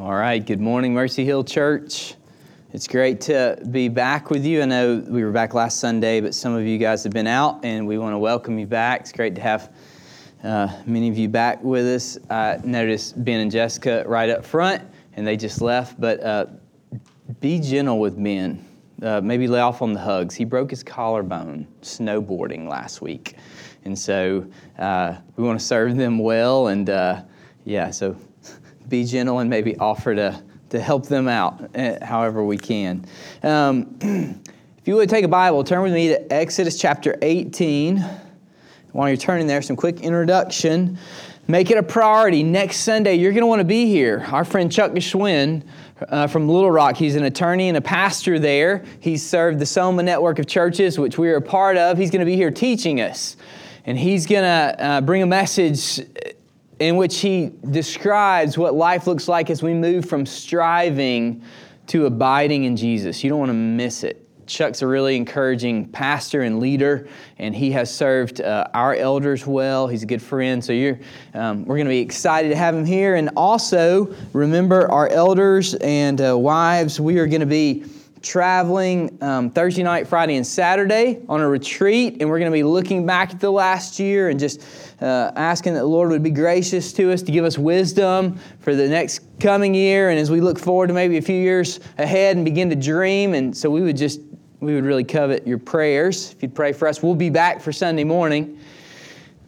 All right, good morning, Mercy Hill Church. It's great to be back with you. I know we were back last Sunday, but some of you guys have been out, and we want to welcome you back. It's great to have uh, many of you back with us. I noticed Ben and Jessica right up front, and they just left, but uh, be gentle with Ben. Uh, maybe lay off on the hugs. He broke his collarbone snowboarding last week. And so uh, we want to serve them well, and uh, yeah, so be gentle and maybe offer to, to help them out uh, however we can. Um, if you would take a Bible, turn with me to Exodus chapter 18. While you're turning there, some quick introduction. Make it a priority. Next Sunday, you're going to want to be here. Our friend Chuck Geschwin uh, from Little Rock, he's an attorney and a pastor there. He's served the Soma network of churches, which we are a part of. He's going to be here teaching us. And he's going to uh, bring a message in which he describes what life looks like as we move from striving to abiding in Jesus. You don't want to miss it. Chuck's a really encouraging pastor and leader, and he has served uh, our elders well. He's a good friend, so you're, um, we're going to be excited to have him here. And also, remember our elders and uh, wives, we are going to be traveling um, Thursday night, Friday, and Saturday on a retreat, and we're going to be looking back at the last year and just uh, asking that the Lord would be gracious to us to give us wisdom for the next coming year, and as we look forward to maybe a few years ahead and begin to dream, and so we would just we would really covet your prayers if you'd pray for us. We'll be back for Sunday morning.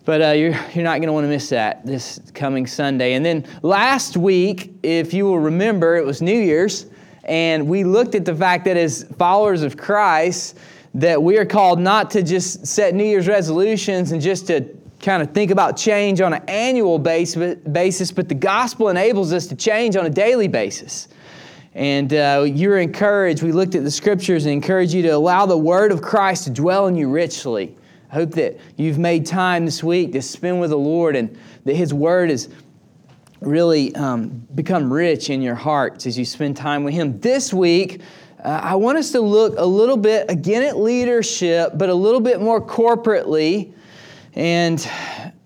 But uh, you're, you're not going to want to miss that this coming Sunday. And then last week, if you will remember, it was New Year's. And we looked at the fact that as followers of Christ, that we are called not to just set New Year's resolutions and just to kind of think about change on an annual basis, but the gospel enables us to change on a daily basis. And uh, you're encouraged. We looked at the scriptures and encourage you to allow the word of Christ to dwell in you richly. I hope that you've made time this week to spend with the Lord and that His word is really um, become rich in your hearts as you spend time with Him. This week, uh, I want us to look a little bit again at leadership, but a little bit more corporately. And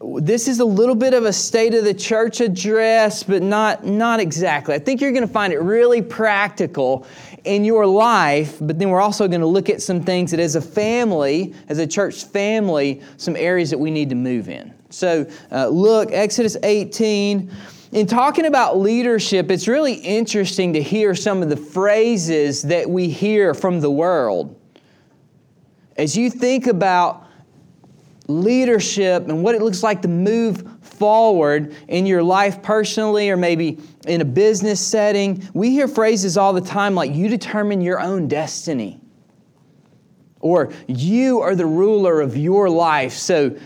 this is a little bit of a state of the church address, but not, not exactly. I think you're going to find it really practical in your life, but then we're also going to look at some things that, as a family, as a church family, some areas that we need to move in. So, uh, look, Exodus 18 in talking about leadership, it's really interesting to hear some of the phrases that we hear from the world. As you think about leadership and what it looks like to move forward in your life personally or maybe in a business setting, we hear phrases all the time like, you determine your own destiny. Or, you are the ruler of your life, so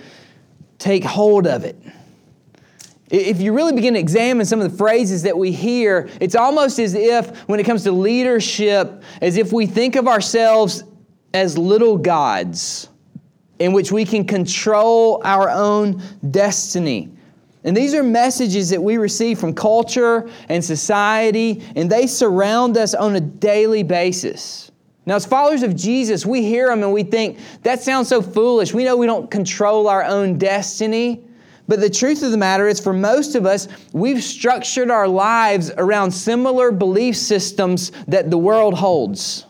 take hold of it. If you really begin to examine some of the phrases that we hear, it's almost as if, when it comes to leadership, as if we think of ourselves as little gods in which we can control our own destiny. And these are messages that we receive from culture and society, and they surround us on a daily basis. Now, as followers of Jesus, we hear them and we think, that sounds so foolish. We know we don't control our own destiny. But the truth of the matter is, for most of us, we've structured our lives around similar belief systems that the world holds.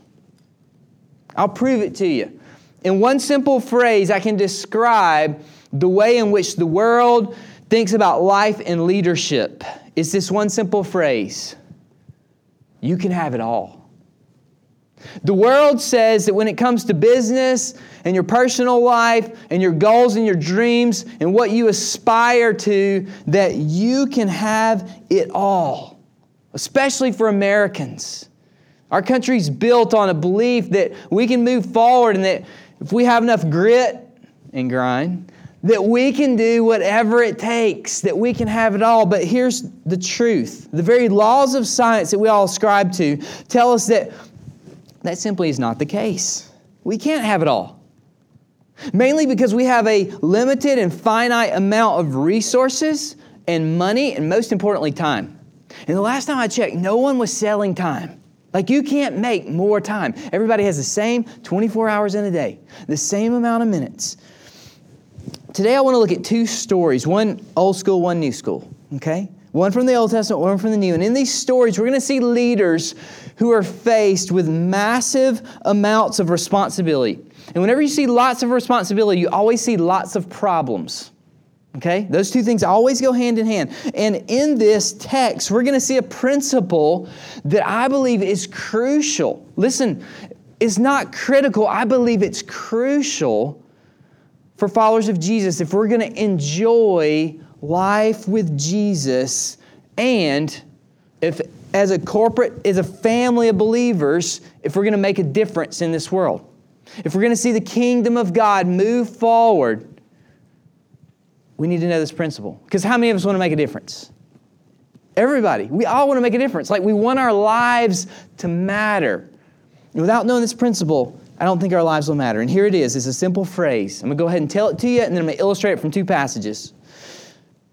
I'll prove it to you. In one simple phrase, I can describe the way in which the world thinks about life and leadership. It's this one simple phrase you can have it all. The world says that when it comes to business and your personal life and your goals and your dreams and what you aspire to, that you can have it all, especially for Americans. Our country's built on a belief that we can move forward and that if we have enough grit and grind, that we can do whatever it takes, that we can have it all. But here's the truth the very laws of science that we all ascribe to tell us that that simply is not the case. We can't have it all. Mainly because we have a limited and finite amount of resources and money, and most importantly, time. And the last time I checked, no one was selling time. Like you can't make more time. Everybody has the same 24 hours in a day, the same amount of minutes. Today I want to look at two stories, one old school, one new school, okay? One from the Old Testament, one from the New. And in these stories, we're going to see leaders who are faced with massive amounts of responsibility. And whenever you see lots of responsibility, you always see lots of problems. Okay? Those two things always go hand in hand. And in this text, we're going to see a principle that I believe is crucial. Listen, it's not critical, I believe it's crucial for followers of Jesus if we're going to enjoy life with Jesus and if as a corporate as a family of believers if we're going to make a difference in this world if we're going to see the kingdom of god move forward we need to know this principle because how many of us want to make a difference everybody we all want to make a difference like we want our lives to matter and without knowing this principle I don't think our lives will matter. And here it is. It's a simple phrase. I'm going to go ahead and tell it to you, and then I'm going to illustrate it from two passages.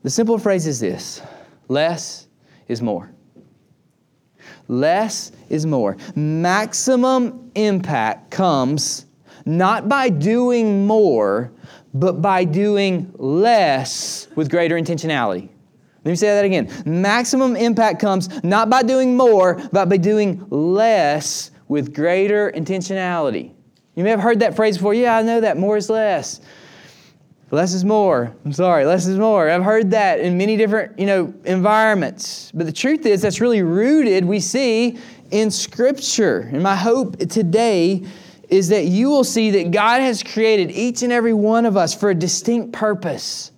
The simple phrase is this less is more. Less is more. Maximum impact comes not by doing more, but by doing less with greater intentionality. Let me say that again. Maximum impact comes not by doing more, but by doing less with greater intentionality. You may have heard that phrase before. Yeah, I know that. More is less. Less is more. I'm sorry, less is more. I've heard that in many different, you know, environments. But the truth is that's really rooted, we see, in Scripture. And my hope today is that you will see that God has created each and every one of us for a distinct purpose.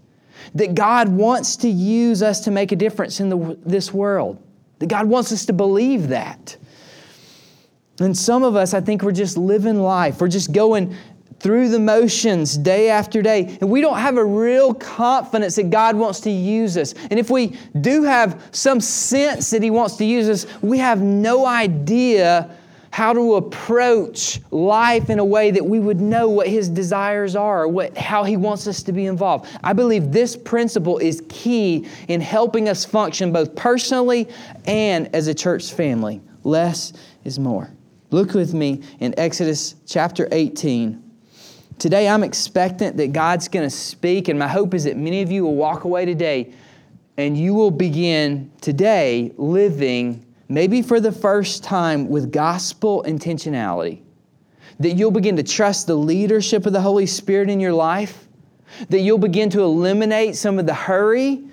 That God wants to use us to make a difference in the, this world. That God wants us to believe that. And some of us, I think we're just living life. We're just going through the motions day after day. And we don't have a real confidence that God wants to use us. And if we do have some sense that He wants to use us, we have no idea how to approach life in a way that we would know what His desires are, what, how He wants us to be involved. I believe this principle is key in helping us function both personally and as a church family. Less is more. Look with me in Exodus chapter 18. Today, I'm expectant that God's going to speak, and my hope is that many of you will walk away today and you will begin today living, maybe for the first time, with gospel intentionality. That you'll begin to trust the leadership of the Holy Spirit in your life. That you'll begin to eliminate some of the hurry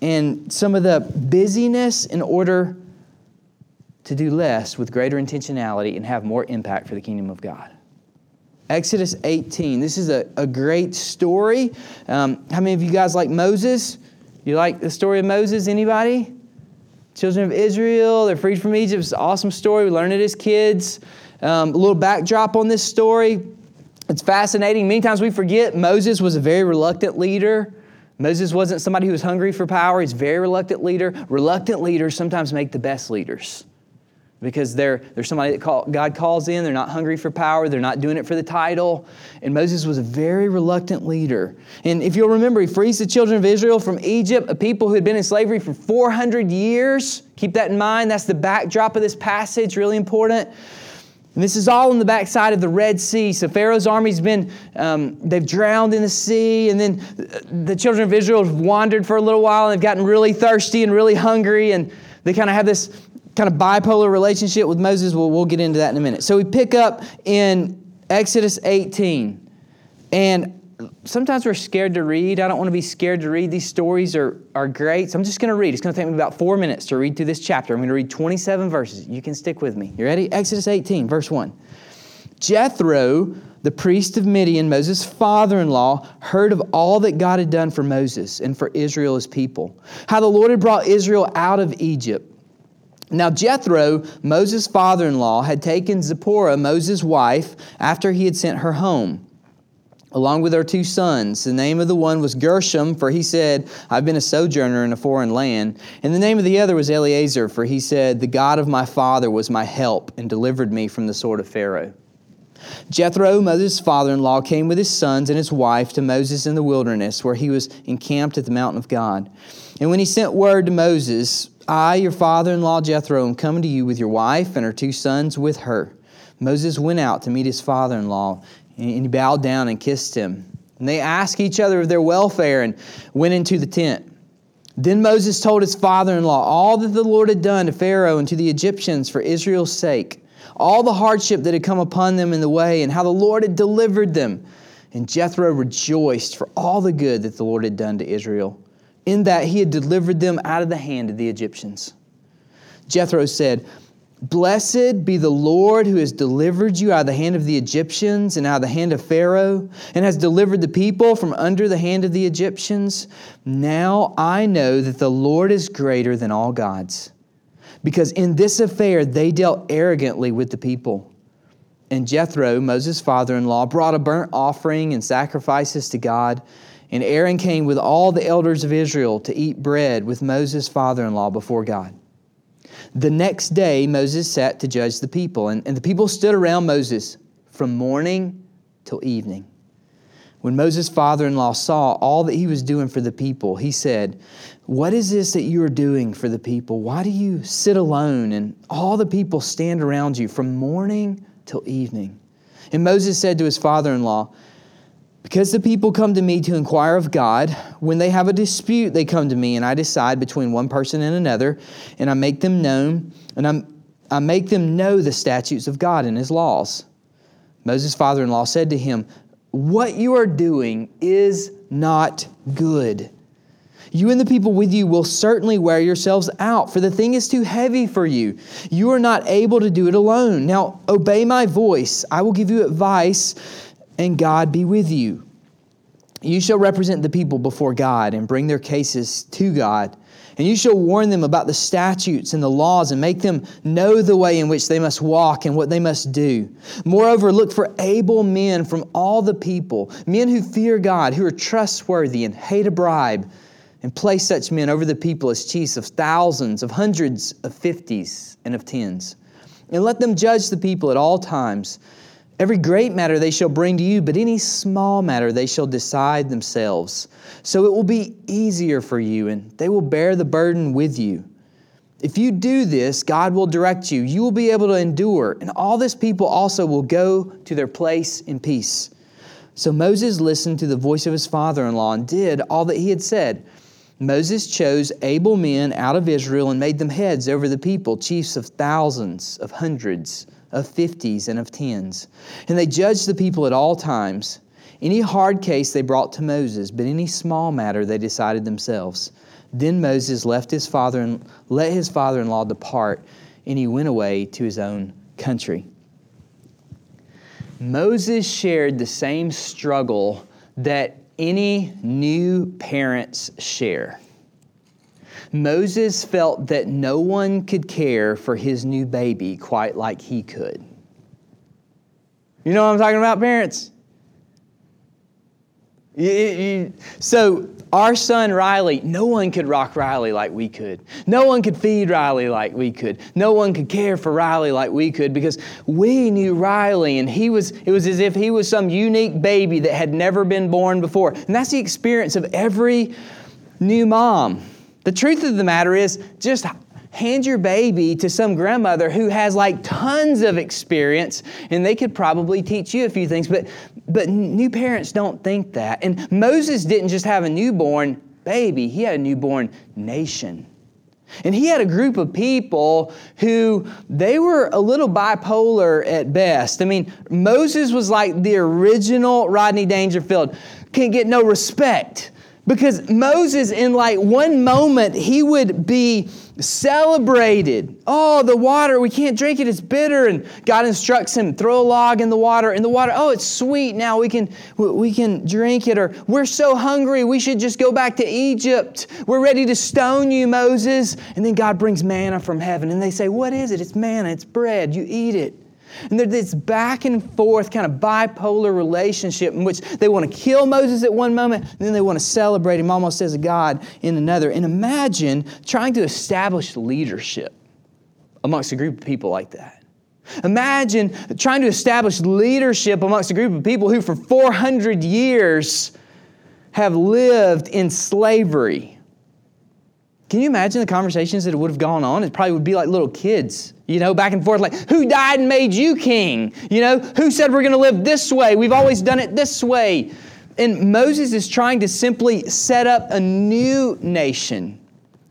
and some of the busyness in order to do less with greater intentionality and have more impact for the kingdom of God. Exodus 18. This is a, a great story. Um, how many of you guys like Moses? You like the story of Moses? Anybody? Children of Israel, they're freed from Egypt. It's an awesome story. We learned it as kids. Um, a little backdrop on this story. It's fascinating. Many times we forget Moses was a very reluctant leader. Moses wasn't somebody who was hungry for power. He's a very reluctant leader. Reluctant leaders sometimes make the best leaders because they're, they're somebody that call, God calls in. They're not hungry for power. They're not doing it for the title. And Moses was a very reluctant leader. And if you'll remember, he frees the children of Israel from Egypt, a people who had been in slavery for 400 years. Keep that in mind. That's the backdrop of this passage, really important. And this is all on the backside of the Red Sea. So Pharaoh's army's been, um, they've drowned in the sea. And then the children of Israel have wandered for a little while and they've gotten really thirsty and really hungry. And they kind of have this kind of bipolar relationship with Moses. Well, we'll get into that in a minute. So we pick up in Exodus 18. And sometimes we're scared to read. I don't want to be scared to read. These stories are, are great. So I'm just going to read. It's going to take me about four minutes to read through this chapter. I'm going to read 27 verses. You can stick with me. You ready? Exodus 18, verse 1. Jethro, the priest of Midian, Moses' father in law, heard of all that God had done for Moses and for Israel, his people, how the Lord had brought Israel out of Egypt now, Jethro, Moses' father in law, had taken Zipporah, Moses' wife, after he had sent her home, along with her two sons. The name of the one was Gershom, for he said, I've been a sojourner in a foreign land. And the name of the other was Eleazar, for he said, The God of my father was my help and delivered me from the sword of Pharaoh. Jethro, Moses' father in law, came with his sons and his wife to Moses in the wilderness, where he was encamped at the mountain of God. And when he sent word to Moses, I, your father in law Jethro, am coming to you with your wife and her two sons with her. Moses went out to meet his father in law, and he bowed down and kissed him. And they asked each other of their welfare and went into the tent. Then Moses told his father in law all that the Lord had done to Pharaoh and to the Egyptians for Israel's sake, all the hardship that had come upon them in the way, and how the Lord had delivered them. And Jethro rejoiced for all the good that the Lord had done to Israel, in that he had delivered them out of the hand of the Egyptians. Jethro said, Blessed be the Lord who has delivered you out of the hand of the Egyptians and out of the hand of Pharaoh, and has delivered the people from under the hand of the Egyptians. Now I know that the Lord is greater than all gods, because in this affair they dealt arrogantly with the people. And Jethro, Moses' father in law, brought a burnt offering and sacrifices to God. And Aaron came with all the elders of Israel to eat bread with Moses' father in law before God. The next day, Moses sat to judge the people, and, and the people stood around Moses from morning till evening. When Moses' father in law saw all that he was doing for the people, he said, What is this that you are doing for the people? Why do you sit alone and all the people stand around you from morning till evening? And Moses said to his father in law, because the people come to me to inquire of God, when they have a dispute, they come to me, and I decide between one person and another, and I make them known, and I'm, I make them know the statutes of God and his laws. Moses' father in law said to him, What you are doing is not good. You and the people with you will certainly wear yourselves out, for the thing is too heavy for you. You are not able to do it alone. Now, obey my voice. I will give you advice and God be with you. You shall represent the people before God and bring their cases to God. And you shall warn them about the statutes and the laws and make them know the way in which they must walk and what they must do. Moreover, look for able men from all the people, men who fear God, who are trustworthy and hate a bribe, and place such men over the people as chiefs of thousands, of hundreds, of fifties, and of tens. And let them judge the people at all times Every great matter they shall bring to you, but any small matter they shall decide themselves. So it will be easier for you, and they will bear the burden with you. If you do this, God will direct you. You will be able to endure, and all this people also will go to their place in peace. So Moses listened to the voice of his father in law and did all that he had said. Moses chose able men out of Israel and made them heads over the people, chiefs of thousands, of hundreds of fifties, and of tens. And they judged the people at all times. Any hard case they brought to Moses, but any small matter they decided themselves. Then Moses left his father and let his father-in-law depart, and he went away to his own country. Moses shared the same struggle that any new parents share. Moses felt that no one could care for his new baby quite like he could. You know what I'm talking about, parents? So, our son Riley, no one could rock Riley like we could. No one could feed Riley like we could. No one could care for Riley like we could because we knew Riley and he was, it was as if he was some unique baby that had never been born before. And that's the experience of every new mom. The truth of the matter is, just hand your baby to some grandmother who has like tons of experience and they could probably teach you a few things but but new parents don't think that. And moses didn't just have a newborn baby he had a newborn nation. And he had a group of people who they were a little bipolar at best. I mean, Moses was like the original Rodney Dangerfield, Can't get no respect because Moses, in like one moment, he would be celebrated. Oh, the water, we can't drink it, it's bitter. And God instructs him, throw a log in the water. In the water, oh, it's sweet. Now we can we can drink it. Or we're so hungry, we should just go back to Egypt. We're ready to stone you, Moses. And then God brings manna from heaven. And they say, What is it? It's manna, it's bread. You eat it. And there's this back and forth kind of bipolar relationship in which they want to kill Moses at one moment, and then they want to celebrate him almost as a God in another. And imagine trying to establish leadership amongst a group of people like that. Imagine trying to establish leadership amongst a group of people who, for 400 years, have lived in slavery can you imagine the conversations that would have gone on? It probably would be like little kids, you know, back and forth, like, who died and made you king? You know, who said we're going to live this way? We've always done it this way. And Moses is trying to simply set up a new nation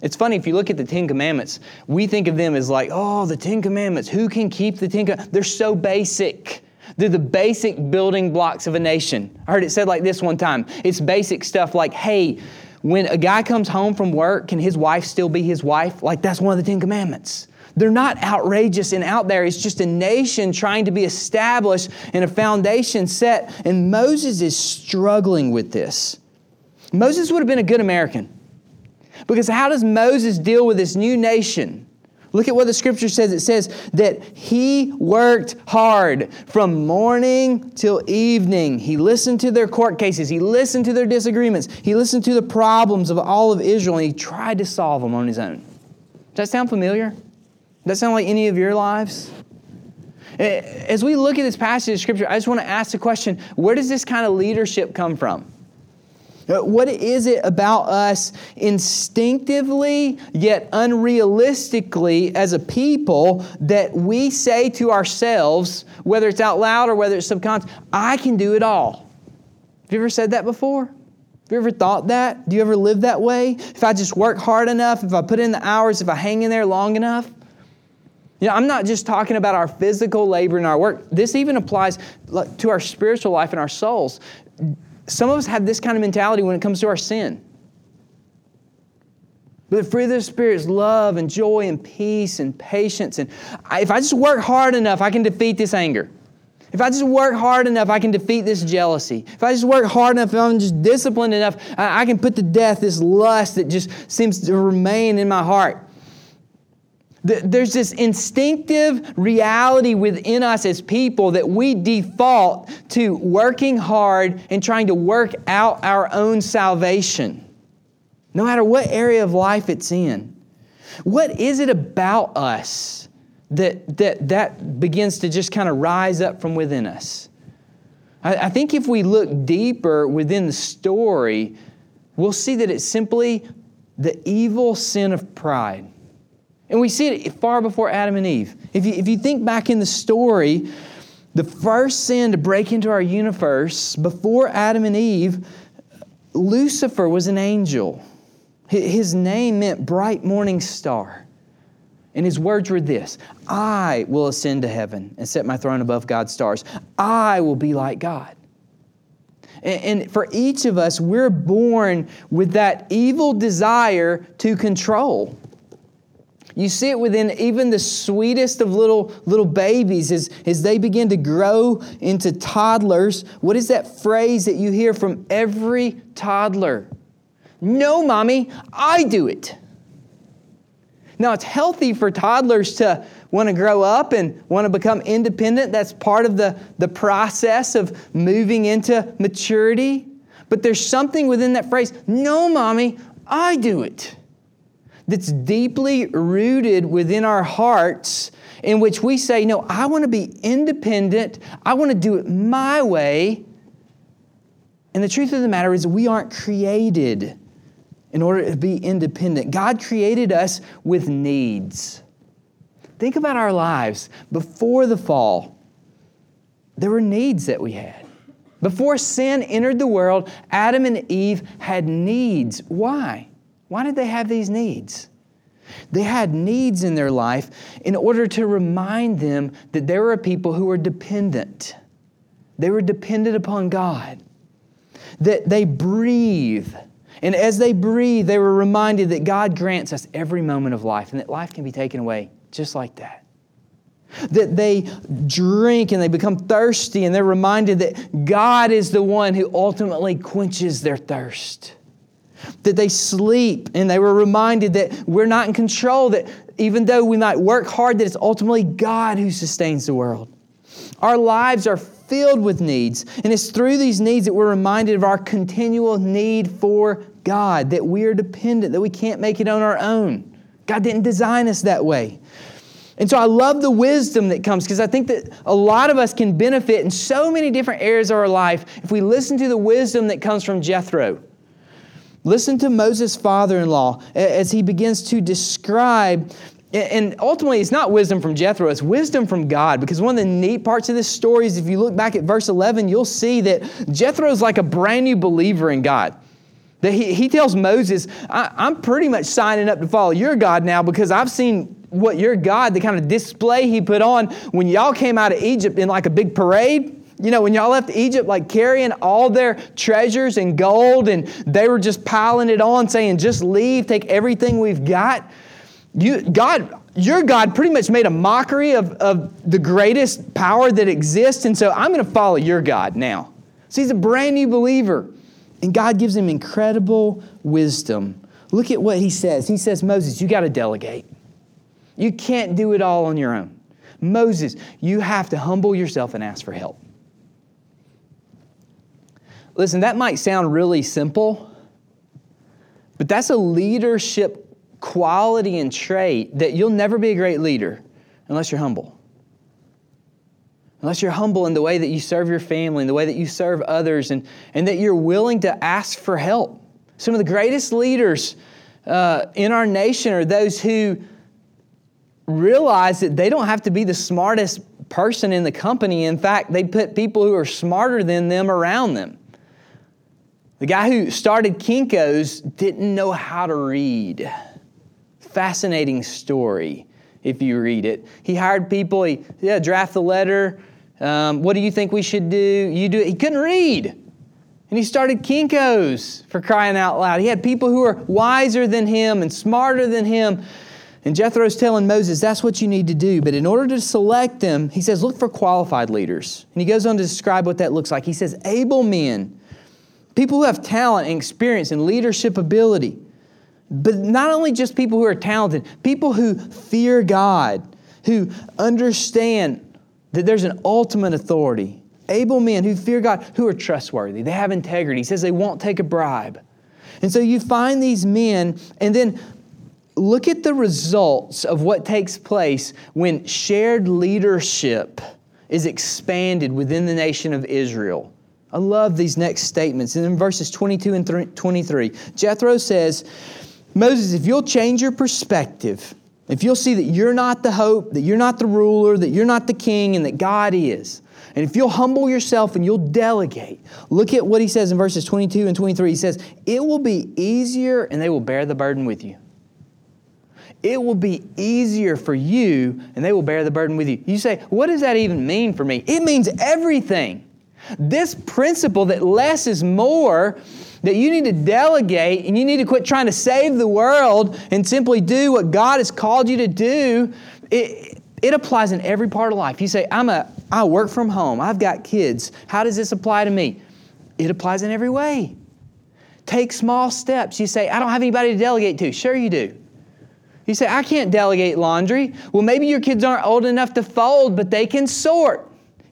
It's funny if you look at the Ten Commandments, we think of them as like, oh, the Ten Commandments. Who can keep the Ten Commandments? They're so basic. They're the basic building blocks of a nation. I heard it said like this one time. It's basic stuff like, hey, when a guy comes home from work, can his wife still be his wife? Like that's one of the Ten Commandments. They're not outrageous and out there. It's just a nation trying to be established and a foundation set. And Moses is struggling with this. Moses would have been a good American. Because how does Moses deal with this new nation? Look at what the scripture says. It says that he worked hard from morning till evening. He listened to their court cases. He listened to their disagreements. He listened to the problems of all of Israel and he tried to solve them on his own. Does that sound familiar? Does that sound like any of your lives? As we look at this passage of scripture, I just want to ask the question where does this kind of leadership come from? Uh, what is it about us instinctively yet unrealistically as a people that we say to ourselves, whether it's out loud or whether it's subconscious, I can do it all? Have you ever said that before? Have you ever thought that? Do you ever live that way? If I just work hard enough, if I put in the hours, if I hang in there long enough? You know, I'm not just talking about our physical labor and our work. This even applies to our spiritual life and our souls. Some of us have this kind of mentality when it comes to our sin. But the fruit of the Spirit is love and joy and peace and patience. And if I just work hard enough, I can defeat this anger. If I just work hard enough, I can defeat this jealousy. If I just work hard enough, if I'm just disciplined enough, I can put to death this lust that just seems to remain in my heart. There's this instinctive reality within us as people that we default to working hard and trying to work out our own salvation, no matter what area of life it's in. What is it about us that that, that begins to just kind of rise up from within us? I, I think if we look deeper within the story, we'll see that it's simply the evil sin of pride. And we see it far before Adam and Eve. If you, if you think back in the story, the first sin to break into our universe before Adam and Eve, Lucifer was an angel. His name meant bright morning star. And his words were this I will ascend to heaven and set my throne above God's stars. I will be like God. And for each of us, we're born with that evil desire to control. You see it within even the sweetest of little, little babies as, as they begin to grow into toddlers. What is that phrase that you hear from every toddler? No, mommy, I do it. Now, it's healthy for toddlers to want to grow up and want to become independent. That's part of the, the process of moving into maturity. But there's something within that phrase, no, mommy, I do it that's deeply rooted within our hearts in which we say, No, I want to be independent. I want to do it my way. And the truth of the matter is, we aren't created in order to be independent. God created us with needs. Think about our lives. Before the fall, there were needs that we had. Before sin entered the world, Adam and Eve had needs. Why? Why did they have these needs? They had needs in their life in order to remind them that there were people who were dependent. They were dependent upon God. That they breathe. And as they breathe, they were reminded that God grants us every moment of life and that life can be taken away just like that. That they drink and they become thirsty and they're reminded that God is the one who ultimately quenches their thirst that they sleep and they were reminded that we're not in control, that even though we might work hard, that it's ultimately God who sustains the world. Our lives are filled with needs, and it's through these needs that we're reminded of our continual need for God, that we are dependent, that we can't make it on our own. God didn't design us that way. And so I love the wisdom that comes because I think that a lot of us can benefit in so many different areas of our life if we listen to the wisdom that comes from Jethro. Listen to Moses' father in law as he begins to describe. And ultimately, it's not wisdom from Jethro, it's wisdom from God. Because one of the neat parts of this story is if you look back at verse 11, you'll see that Jethro is like a brand new believer in God. That he, he tells Moses, I'm pretty much signing up to follow your God now because I've seen what your God, the kind of display he put on when y'all came out of Egypt in like a big parade. You know, when y'all left Egypt, like carrying all their treasures and gold, and they were just piling it on, saying, just leave, take everything we've got. You, God, your God pretty much made a mockery of, of the greatest power that exists, and so I'm going to follow your God now. So he's a brand new believer, and God gives him incredible wisdom. Look at what he says. He says, Moses, you got to delegate. You can't do it all on your own. Moses, you have to humble yourself and ask for help. Listen, that might sound really simple, but that's a leadership quality and trait that you'll never be a great leader unless you're humble. Unless you're humble in the way that you serve your family, in the way that you serve others, and, and that you're willing to ask for help. Some of the greatest leaders uh, in our nation are those who realize that they don't have to be the smartest person in the company. In fact, they put people who are smarter than them around them. The guy who started Kinko's didn't know how to read. Fascinating story if you read it. He hired people, he yeah, draft the letter. Um, what do you think we should do? You do it. He couldn't read. And he started Kinko's for crying out loud. He had people who were wiser than him and smarter than him. And Jethro's telling Moses, that's what you need to do. But in order to select them, he says, look for qualified leaders. And he goes on to describe what that looks like. He says, able men people who have talent and experience and leadership ability. But not only just people who are talented, people who fear God, who understand that there's an ultimate authority. Able men who fear God, who are trustworthy, they have integrity. He says they won't take a bribe. And so you find these men, and then look at the results of what takes place when shared leadership is expanded within the nation of Israel. I love these next statements. And in verses 22 and 23, Jethro says, Moses, if you'll change your perspective, if you'll see that you're not the hope, that you're not the ruler, that you're not the king, and that God is, and if you'll humble yourself and you'll delegate, look at what he says in verses 22 and 23. He says, It will be easier and they will bear the burden with you. It will be easier for you and they will bear the burden with you. You say, What does that even mean for me? It means everything. This principle that less is more, that you need to delegate and you need to quit trying to save the world and simply do what God has called you to do, it, it applies in every part of life. You say, I'm a, I work from home, I've got kids. How does this apply to me? It applies in every way. Take small steps. You say, I don't have anybody to delegate to. Sure, you do. You say, I can't delegate laundry. Well, maybe your kids aren't old enough to fold, but they can sort.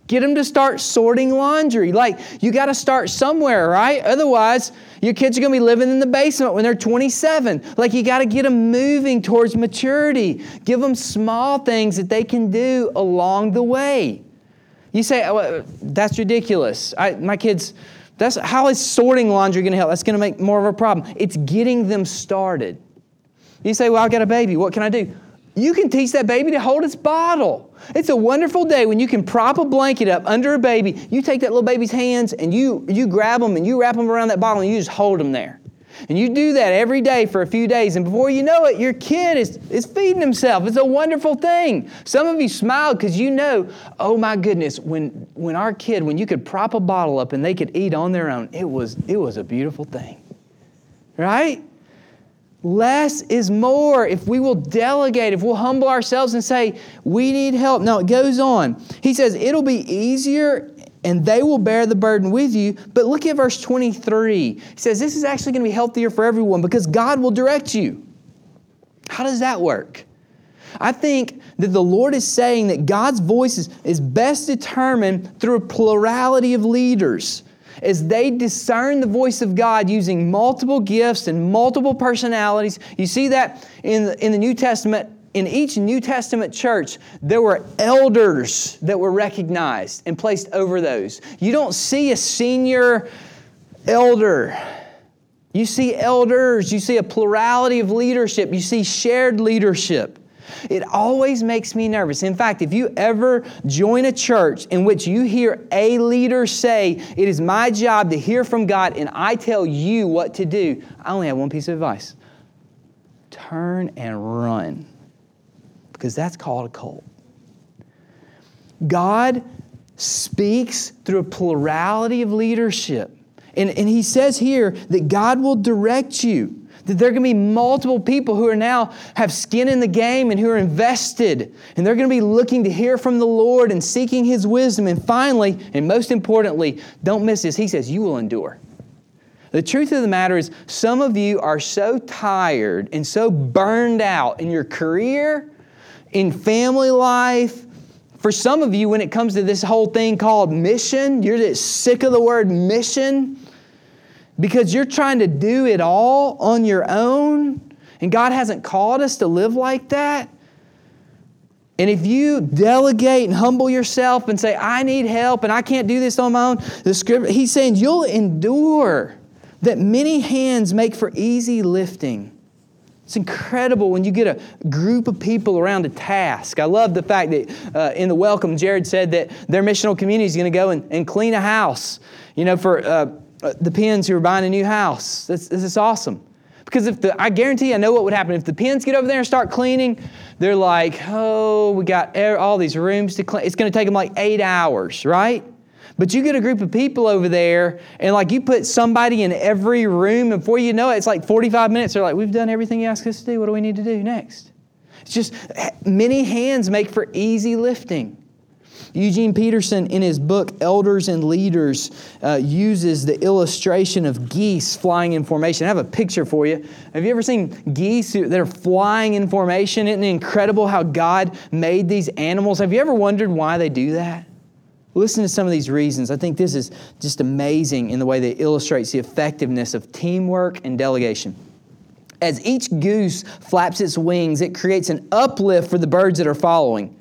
Get them to start sorting laundry. Like, you got to start somewhere, right? Otherwise, your kids are going to be living in the basement when they're 27. Like, you got to get them moving towards maturity. Give them small things that they can do along the way. You say, oh, uh, that's ridiculous. I, my kids, that's, how is sorting laundry going to help? That's going to make more of a problem. It's getting them started. You say, well, I've got a baby. What can I do? You can teach that baby to hold its bottle. It's a wonderful day when you can prop a blanket up under a baby. You take that little baby's hands and you, you grab them and you wrap them around that bottle and you just hold them there. And you do that every day for a few days, and before you know it, your kid is, is feeding himself. It's a wonderful thing. Some of you smiled because you know, oh my goodness, when, when our kid, when you could prop a bottle up and they could eat on their own, it was, it was a beautiful thing. Right? Less is more if we will delegate, if we'll humble ourselves and say, we need help. No, it goes on. He says, it'll be easier and they will bear the burden with you. But look at verse 23. He says, this is actually going to be healthier for everyone because God will direct you. How does that work? I think that the Lord is saying that God's voice is, is best determined through a plurality of leaders as they discern the voice of God using multiple gifts and multiple personalities. You see that in the, in the New Testament. In each New Testament church, there were elders that were recognized and placed over those. You don't see a senior elder. You see elders, you see a plurality of leadership, you see shared leadership. It always makes me nervous. In fact, if you ever join a church in which you hear a leader say, It is my job to hear from God and I tell you what to do, I only have one piece of advice turn and run because that's called a cult. God speaks through a plurality of leadership. And, and he says here that God will direct you. That there are going to be multiple people who are now have skin in the game and who are invested. And they're going to be looking to hear from the Lord and seeking His wisdom. And finally, and most importantly, don't miss this. He says, You will endure. The truth of the matter is, some of you are so tired and so burned out in your career, in family life, for some of you, when it comes to this whole thing called mission, you're just sick of the word mission because you're trying to do it all on your own, and God hasn't called us to live like that. And if you delegate and humble yourself and say, I need help and I can't do this on my own, the scripture, he's saying you'll endure that many hands make for easy lifting. It's incredible when you get a group of people around a task. I love the fact that uh, in the welcome, Jared said that their missional community is going to go and, and, clean a house, you know, for uh, Uh, the Pins who are buying a new house. This, this is awesome. Because if the, I guarantee I know what would happen. If the Pins get over there and start cleaning, they're like, oh, we got all these rooms to clean. It's going to take them like eight hours, right? But you get a group of people over there, and like you put somebody in every room, and before you know it, it's like 45 minutes. They're like, We've done everything you asked us to do. What do we need to do next? It's just eh, many hands make for easy lifting. Eugene Peterson, in his book Elders and Leaders, uh, uses the illustration of geese flying in formation. I have a picture for you. Have you ever seen geese that are flying in formation? Isn't it incredible how God made these animals? Have you ever wondered why they do that? Listen to some of these reasons. I think this is just amazing in the way that it illustrates the effectiveness of teamwork and delegation. As each goose flaps its wings, it creates an uplift for the birds that are following.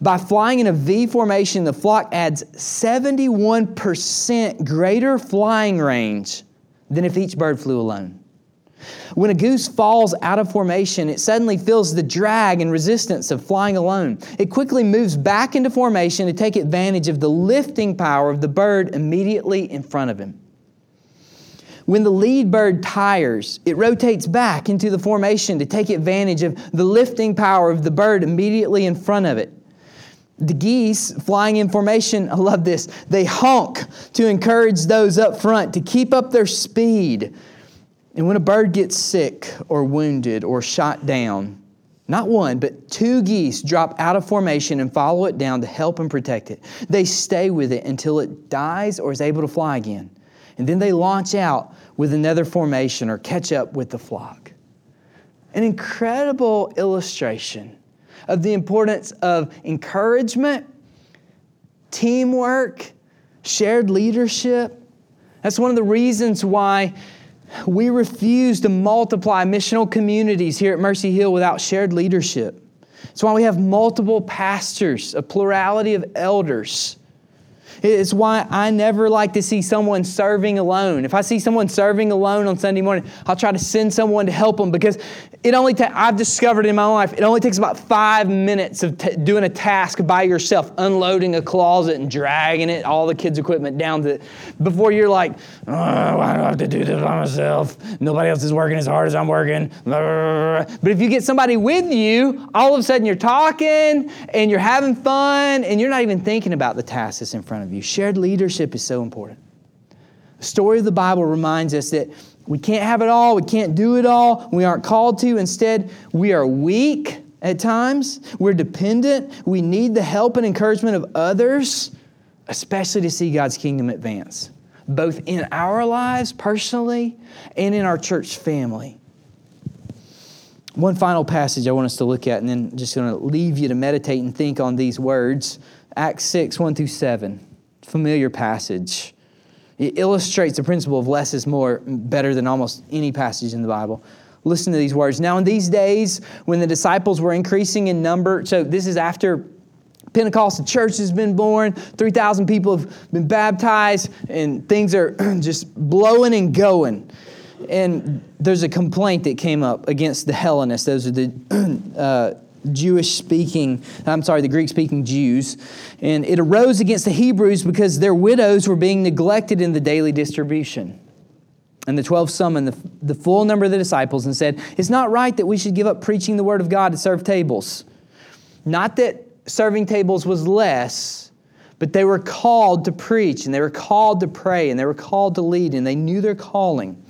By flying in a V formation, the flock adds 71% greater flying range than if each bird flew alone. When a goose falls out of formation, it suddenly feels the drag and resistance of flying alone. It quickly moves back into formation to take advantage of the lifting power of the bird immediately in front of him. When the lead bird tires, it rotates back into the formation to take advantage of the lifting power of the bird immediately in front of it. The geese flying in formation, I love this, they honk to encourage those up front to keep up their speed and when a bird gets sick or wounded or shot down, not one, but two geese drop out of formation and follow it down to help and protect it. They stay with it until it dies or is able to fly again. And then they launch out with another formation or catch up with the flock. An incredible illustration of the importance of encouragement, teamwork, shared leadership. That's one of the reasons why we refuse to multiply missional communities here at Mercy Hill without shared leadership. That's why we have multiple pastors, a plurality of elders. It's why I never like to see someone serving alone. If I see someone serving alone on Sunday morning, I'll try to send someone to help them because it only ta- I've discovered in my life it only takes about five minutes of t- doing a task by yourself, unloading a closet and dragging it, all the kids' equipment down to before you're like, oh, why do I have to do this by myself? Nobody else is working as hard as I'm working. But if you get somebody with you, all of a sudden you're talking and you're having fun and you're not even thinking about the task that's in front of you. Shared leadership is so important. The story of the Bible reminds us that we can't have it all, we can't do it all, we aren't called to. Instead, we are weak at times, we're dependent, we need the help and encouragement of others, especially to see God's kingdom advance, both in our lives personally and in our church family. One final passage I want us to look at, and then just going to leave you to meditate and think on these words Acts 6, 1 through 7. Familiar passage. It illustrates the principle of less is more better than almost any passage in the Bible. Listen to these words. Now, in these days, when the disciples were increasing in number, so this is after Pentecostal church has been born, 3,000 people have been baptized, and things are just blowing and going. And there's a complaint that came up against the Hellenists. Those are the uh, Jewish speaking, I'm sorry, the Greek speaking Jews. And it arose against the Hebrews because their widows were being neglected in the daily distribution. And the 12 summoned the, the full number of the disciples and said, It's not right that we should give up preaching the word of God to serve tables. Not that serving tables was less, but they were called to preach and they were called to pray and they were called to lead and they knew their calling.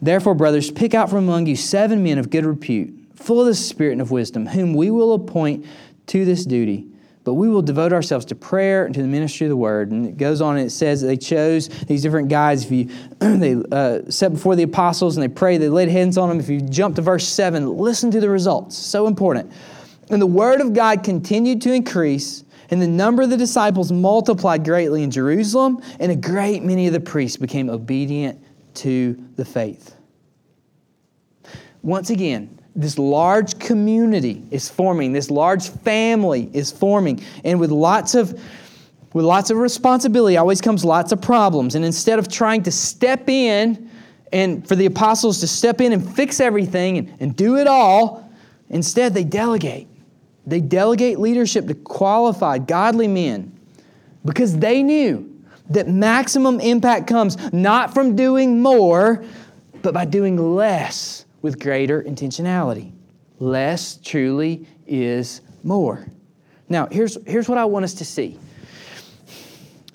Therefore, brothers, pick out from among you seven men of good repute full of the Spirit and of wisdom, whom we will appoint to this duty. But we will devote ourselves to prayer and to the ministry of the word. And it goes on and it says they chose these different guys. If you they uh, set before the apostles and they prayed, they laid hands on them. If you jump to verse seven, listen to the results. So important. And the word of God continued to increase, and the number of the disciples multiplied greatly in Jerusalem, and a great many of the priests became obedient to the faith. Once again, this large community is forming, this large family is forming, and with lots of with lots of responsibility always comes lots of problems. And instead of trying to step in and for the apostles to step in and fix everything and, and do it all, instead they delegate. They delegate leadership to qualified, godly men because they knew that maximum impact comes not from doing more, but by doing less with greater intentionality. Less truly is more. Now, here's, here's what I want us to see.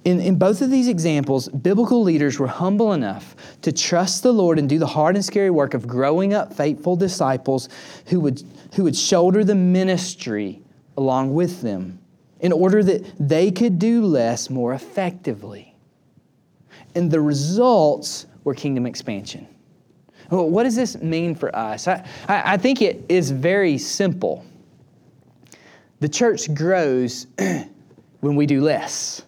In, in both of these examples, biblical leaders were humble enough to trust the Lord and do the hard and scary work of growing up faithful disciples who would, who would shoulder the ministry along with them in order that they could do less more effectively. And the results were kingdom expansion. Well, what does this mean for us? I, I, think it is very simple. The church grows when we do less.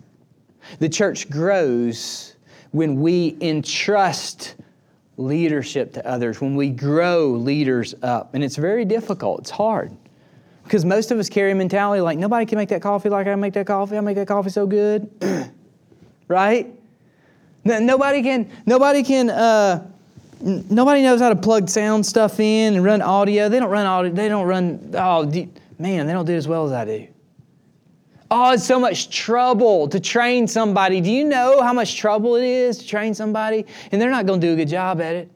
The church grows when we entrust leadership to others, when we grow leaders up. And it's very difficult, it's hard. Because most of us carry a mentality like, nobody can make that coffee like I make that coffee. I make that coffee so good. right? Nobody can, nobody can, uh, nobody knows how to plug sound stuff in and run audio. They don't run audio. They don't run. Oh, man, they don't do as well as I do. Oh, it's so much trouble to train somebody. Do you know how much trouble it is to train somebody? And they're not going to do a good job at it.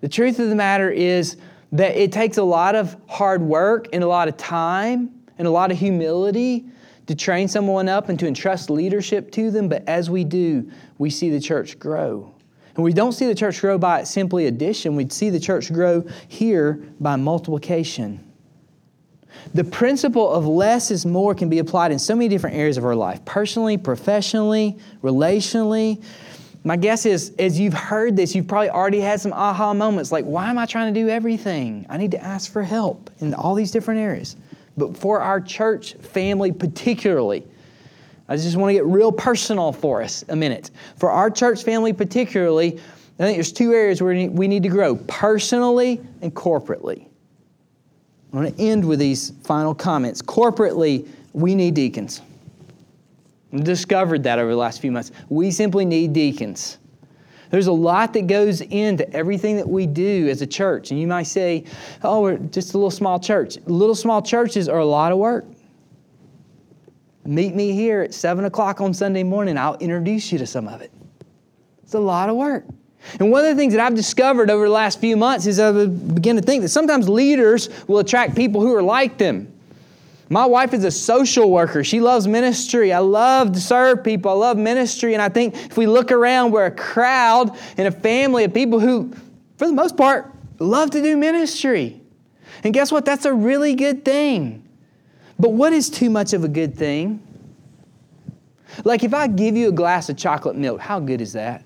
The truth of the matter is that it takes a lot of hard work and a lot of time and a lot of humility to train someone up and to entrust leadership to them. But as we do, we see the church grow. And we don't see the church grow by simply addition, we see the church grow here by multiplication. The principle of less is more can be applied in so many different areas of our life personally, professionally, relationally. My guess is, as you've heard this, you've probably already had some aha moments like, why am I trying to do everything? I need to ask for help in all these different areas. But for our church family, particularly, I just want to get real personal for us a minute. For our church family, particularly, I think there's two areas where we need to grow personally and corporately. I want to end with these final comments. Corporately, we need deacons. I've discovered that over the last few months. We simply need deacons. There's a lot that goes into everything that we do as a church. And you might say, oh, we're just a little small church. Little small churches are a lot of work. Meet me here at 7 o'clock on Sunday morning. I'll introduce you to some of it. It's a lot of work. And one of the things that I've discovered over the last few months is I begin to think that sometimes leaders will attract people who are like them. My wife is a social worker. She loves ministry. I love to serve people. I love ministry. And I think if we look around, we're a crowd and a family of people who, for the most part, love to do ministry. And guess what? That's a really good thing. But what is too much of a good thing? Like if I give you a glass of chocolate milk, how good is that?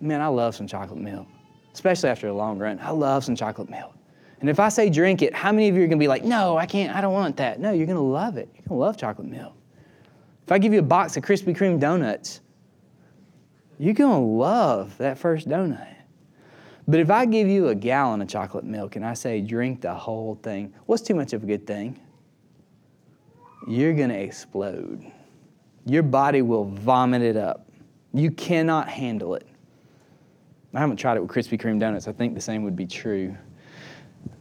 Man, I love some chocolate milk, especially after a long run. I love some chocolate milk. And if I say drink it, how many of you are going to be like, no, I can't, I don't want that? No, you're going to love it. You're going to love chocolate milk. If I give you a box of Krispy Kreme donuts, you're going to love that first donut. But if I give you a gallon of chocolate milk and I say drink the whole thing, what's too much of a good thing? You're going to explode. Your body will vomit it up. You cannot handle it. I haven't tried it with Krispy Kreme donuts. I think the same would be true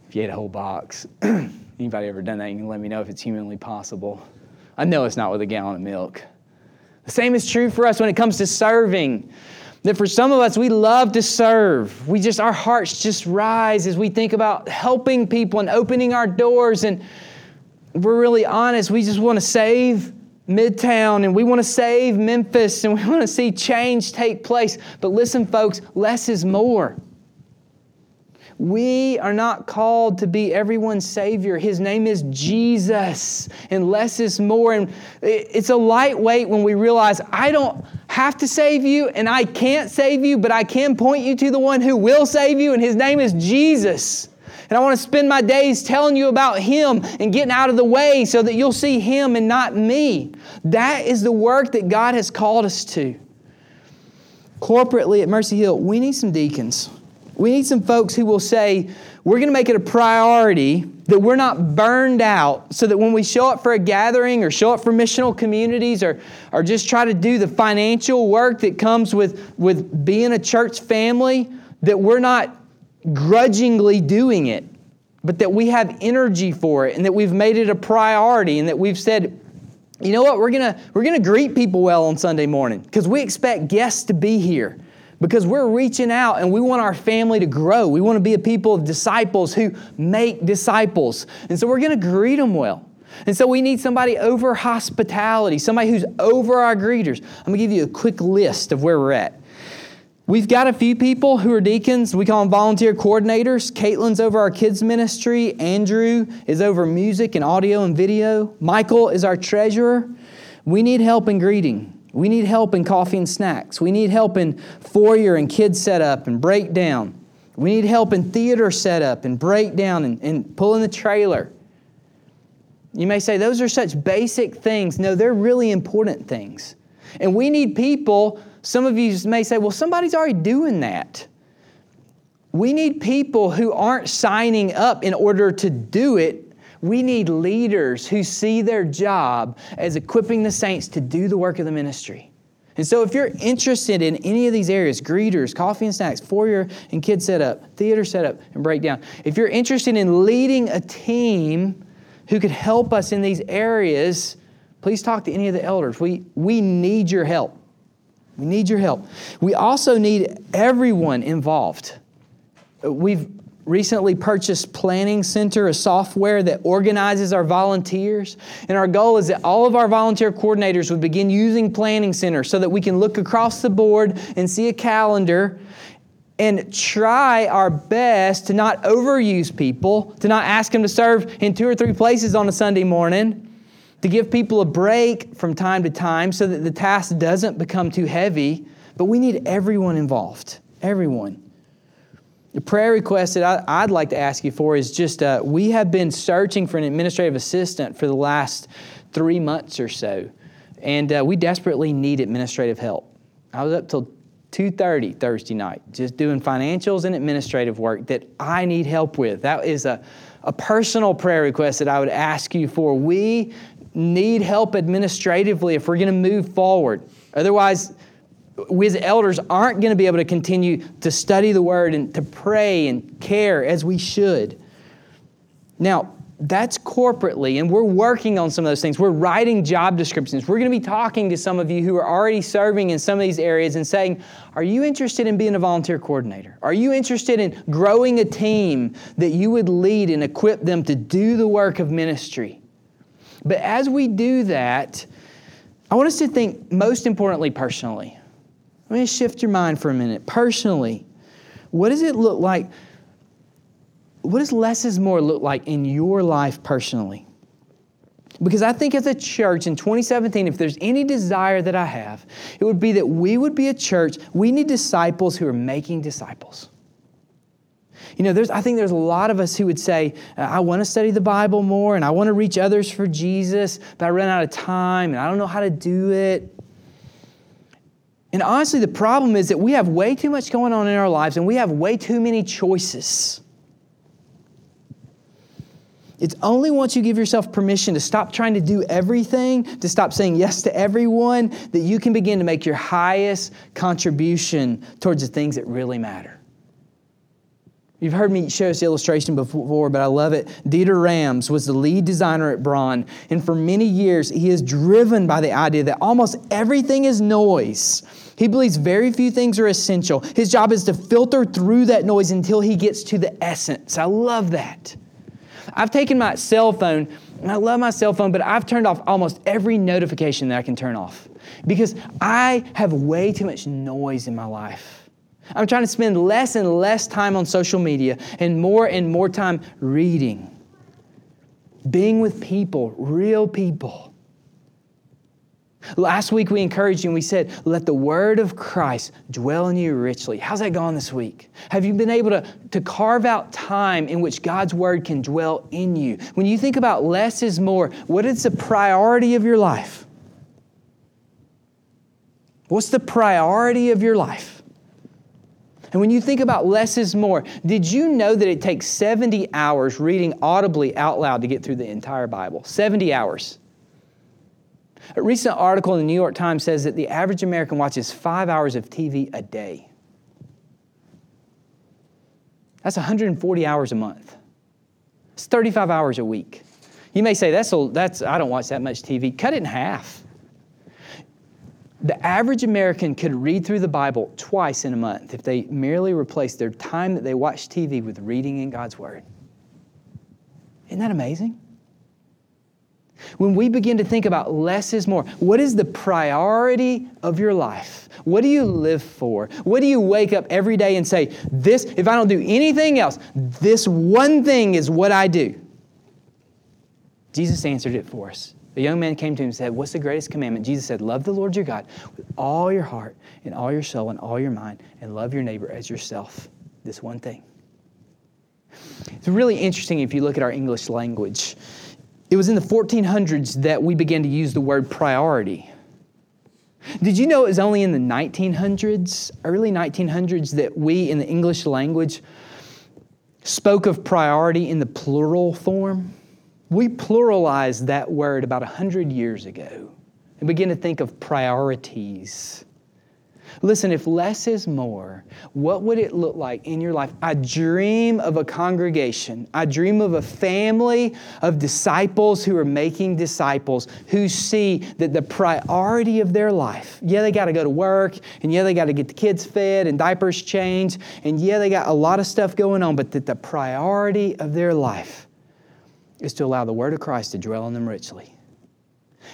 if you ate a whole box. Anybody ever done that? You can let me know if it's humanly possible. I know it's not with a gallon of milk. The same is true for us when it comes to serving. That for some of us, we love to serve. We just, our hearts just rise as we think about helping people and opening our doors. And we're really honest, we just want to save Midtown and we want to save Memphis and we want to see change take place. But listen, folks, less is more. We are not called to be everyone's Savior. His name is Jesus, and less is more. And it's a lightweight when we realize I don't have to save you and I can't save you, but I can point you to the one who will save you, and His name is Jesus. And I want to spend my days telling you about Him and getting out of the way so that you'll see Him and not me. That is the work that God has called us to. Corporately at Mercy Hill, we need some deacons. We need some folks who will say, we're going to make it a priority that we're not burned out so that when we show up for a gathering or show up for missional communities or, or just try to do the financial work that comes with, with being a church family, that we're not grudgingly doing it, but that we have energy for it and that we've made it a priority and that we've said, you know what, we're to we're to greet people well on Sunday morning because we expect guests to be here because we're reaching out and we want our family to grow. We want to be a people of disciples who make disciples. And so we're going to greet them well. And so we need somebody over hospitality, somebody who's over our greeters. I'm going to give you a quick list of where we're at. We've got a few people who are deacons. We call them volunteer coordinators. Caitlin's over our kids' ministry. Andrew is over music and audio and video. Michael is our treasurer. We need help in greeting. We need help in coffee and snacks. We need help in foyer and kids setup and breakdown. We need help in theater setup and breakdown and, and pulling the trailer. You may say, those are such basic things. No, they're really important things. And we need people, some of you may say, well, somebody's already doing that. We need people who aren't signing up in order to do it, we need leaders who see their job as equipping the saints to do the work of the ministry. And so, if you're interested in any of these areas greeters, coffee and snacks, foyer and kid setup, theater setup, and breakdown if you're interested in leading a team who could help us in these areas, please talk to any of the elders. We, we need your help. We need your help. We also need everyone involved. We've recently purchased Planning Center, a software that organizes our volunteers. And our goal is that all of our volunteer coordinators would begin using Planning Center so that we can look across the board and see a calendar and try our best to not overuse people, to not ask them to serve in two or three places on a Sunday morning. To give people a break from time to time so that the task doesn't become too heavy, but we need everyone involved. Everyone. The prayer request that I, would like to ask you for is just uh, we have been searching for an administrative assistant for the last three months or so, and uh, we desperately need administrative help. I was up till 2.30 thursday night just doing financials and administrative work that i need help with that is a, a personal prayer request that i would ask you for we need help administratively if we're going to move forward otherwise we as elders aren't going to be able to continue to study the word and to pray and care as we should. Now, that's corporately, and we're working on some of those things. We're writing job descriptions. We're going to be talking to some of you who are already serving in some of these areas and saying, Are you interested in being a volunteer coordinator? Are you interested in growing a team that you would lead and equip them to do the work of ministry? But as we do that, I want us to think most importantly personally. Let me shift your mind for a minute. Personally, what does it look like? What does less is more look like in your life personally? Because I think as a church in 2017, if there's any desire that I have, it would be that we would be a church. We need disciples who are making disciples. You know, there's, I think there's a lot of us who would say, uh, I want to study the Bible more and I want to reach others for Jesus, but I run out of time and I don't know how to do it. And honestly, the problem is that we have way too much going on in our lives and we have way too many choices. It's only once you give yourself permission to stop trying to do everything, to stop saying yes to everyone, that you can begin to make your highest contribution towards the things that really matter. You've heard me show this illustration before, but I love it. Dieter Rams was the lead designer at Braun, and for many years, he is driven by the idea that almost everything is noise. He believes very few things are essential. His job is to filter through that noise until he gets to the essence. I love that. I've taken my cell phone, and I love my cell phone, but I've turned off almost every notification that I can turn off because I have way too much noise in my life. I'm trying to spend less and less time on social media and more and more time reading, being with people, real people. Last week we encouraged you and we said, let the word of Christ dwell in you richly. How's that gone this week? Have you been able to, to carve out time in which God's word can dwell in you? When you think about less is more, what is the priority of your life? What's the priority of your life? And when you think about less is more, did you know that it takes 70 hours reading audibly out loud to get through the entire Bible? 70 hours. A recent article in the New York Times says that the average American watches five hours of TV a day. That's 140 hours a month. It's 35 hours a week. You may say, that's, a, that's I don't watch that much TV. Cut it in half. The average American could read through the Bible twice in a month if they merely replaced their time that they watch TV with reading in God's Word. Isn't that amazing? When we begin to think about less is more, what is the priority of your life? What do you live for? What do you wake up every day and say, This, if I don't do anything else, this one thing is what I do? Jesus answered it for us. The young man came to him and said, What's the greatest commandment? Jesus said, Love the Lord your God with all your heart and all your soul and all your mind, and love your neighbor as yourself. This one thing. It's really interesting if you look at our English language. It was in the 1400s that we began to use the word priority. Did you know it was only in the 1900s, early 1900s, that we in the English language spoke of priority in the plural form? We pluralized that word about 100 years ago and begin to think of priorities. Listen, if less is more, what would it look like in your life? I dream of a congregation. I dream of a family of disciples who are making disciples who see that the priority of their life, yeah, they got to go to work, and yeah, they got to get the kids fed and diapers changed, and yeah, they got a lot of stuff going on, but that the priority of their life is to allow the Word of Christ to dwell in them richly.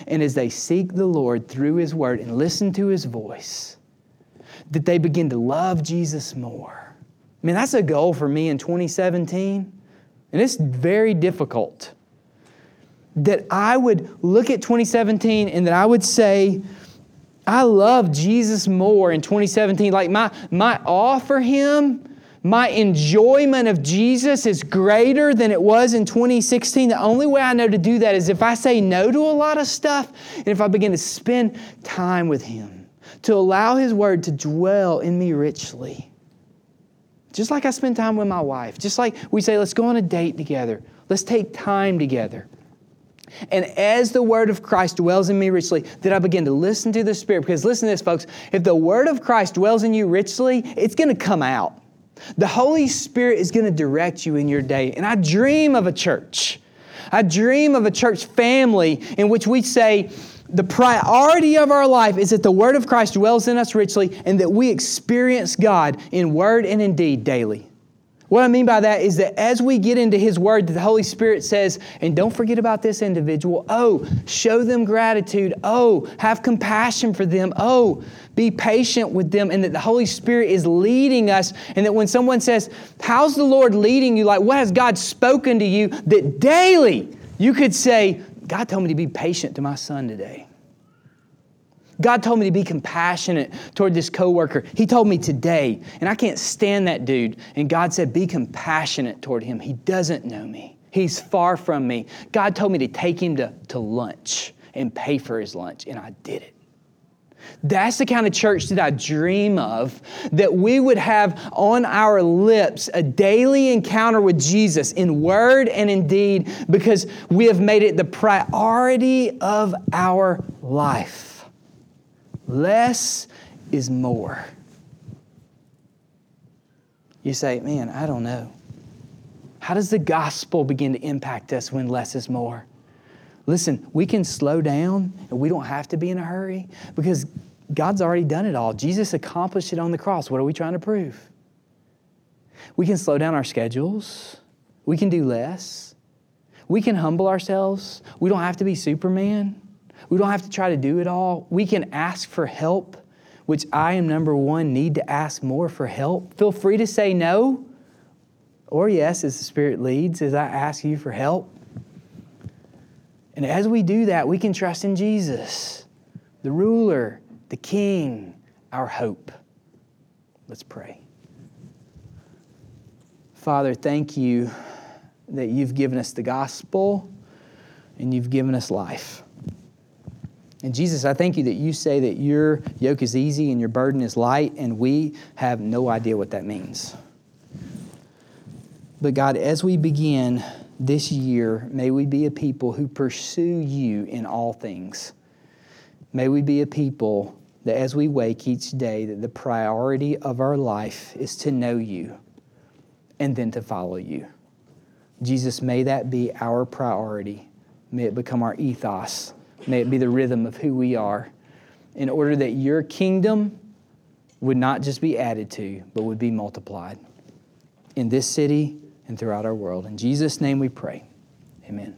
And as they seek the Lord through His Word and listen to His voice, that they begin to love Jesus more. I mean, that's a goal for me in 2017, and it's very difficult. That I would look at 2017 and that I would say, I love Jesus more in 2017. Like my, my awe for Him my enjoyment of Jesus is greater than it was in 2016. The only way I know to do that is if I say no to a lot of stuff and if I begin to spend time with Him, to allow His Word to dwell in me richly. Just like I spend time with my wife, just like we say, let's go on a date together, let's take time together. And as the word of Christ dwells in me richly, that I begin to listen to the Spirit. Because listen to this, folks. If the word of Christ dwells in you richly, it's going to come out. The Holy Spirit is going to direct you in your day. And I dream of a church. I dream of a church family in which we say, the priority of our life is that the Word of Christ dwells in us richly and that we experience God in word and in deed daily. What I mean by that is that as we get into His Word, the Holy Spirit says, and don't forget about this individual. Oh, show them gratitude. Oh, have compassion for them. Oh, be patient with them. And that the Holy Spirit is leading us. And that when someone says, How's the Lord leading you? Like, what has God spoken to you? That daily you could say, God told me to be patient to my son today. God told me to be compassionate toward this coworker. He told me today, and I can't stand that dude. And God said, Be compassionate toward him. He doesn't know me, he's far from me. God told me to take him to, to lunch and pay for his lunch, and I did it. That's the kind of church that I dream of, that we would have on our lips a daily encounter with Jesus in word and in deed because we have made it the priority of our life. Less is more. You say, man, I don't know. How does the gospel begin to impact us when less is more? Listen, we can slow down and we don't have to be in a hurry because God's already done it all. Jesus accomplished it on the cross. What are we trying to prove? We can slow down our schedules. We can do less. We can humble ourselves. We don't have to be Superman. We don't have to try to do it all. We can ask for help, which I am number one, need to ask more for help. Feel free to say no or yes as the Spirit leads, as I ask you for help. And as we do that, we can trust in Jesus, the ruler, the king, our hope. Let's pray. Father, thank you that you've given us the gospel and you've given us life. And Jesus, I thank you that you say that your yoke is easy and your burden is light, and we have no idea what that means. But God, as we begin this year, may we be a people who pursue you in all things. May we be a people that as we wake each day, that the priority of our life is to know you and then to follow you. Jesus, may that be our priority. May it become our ethos. May it be the rhythm of who we are, in order that your kingdom would not just be added to, but would be multiplied in this city and throughout our world. In Jesus' name we pray. Amen.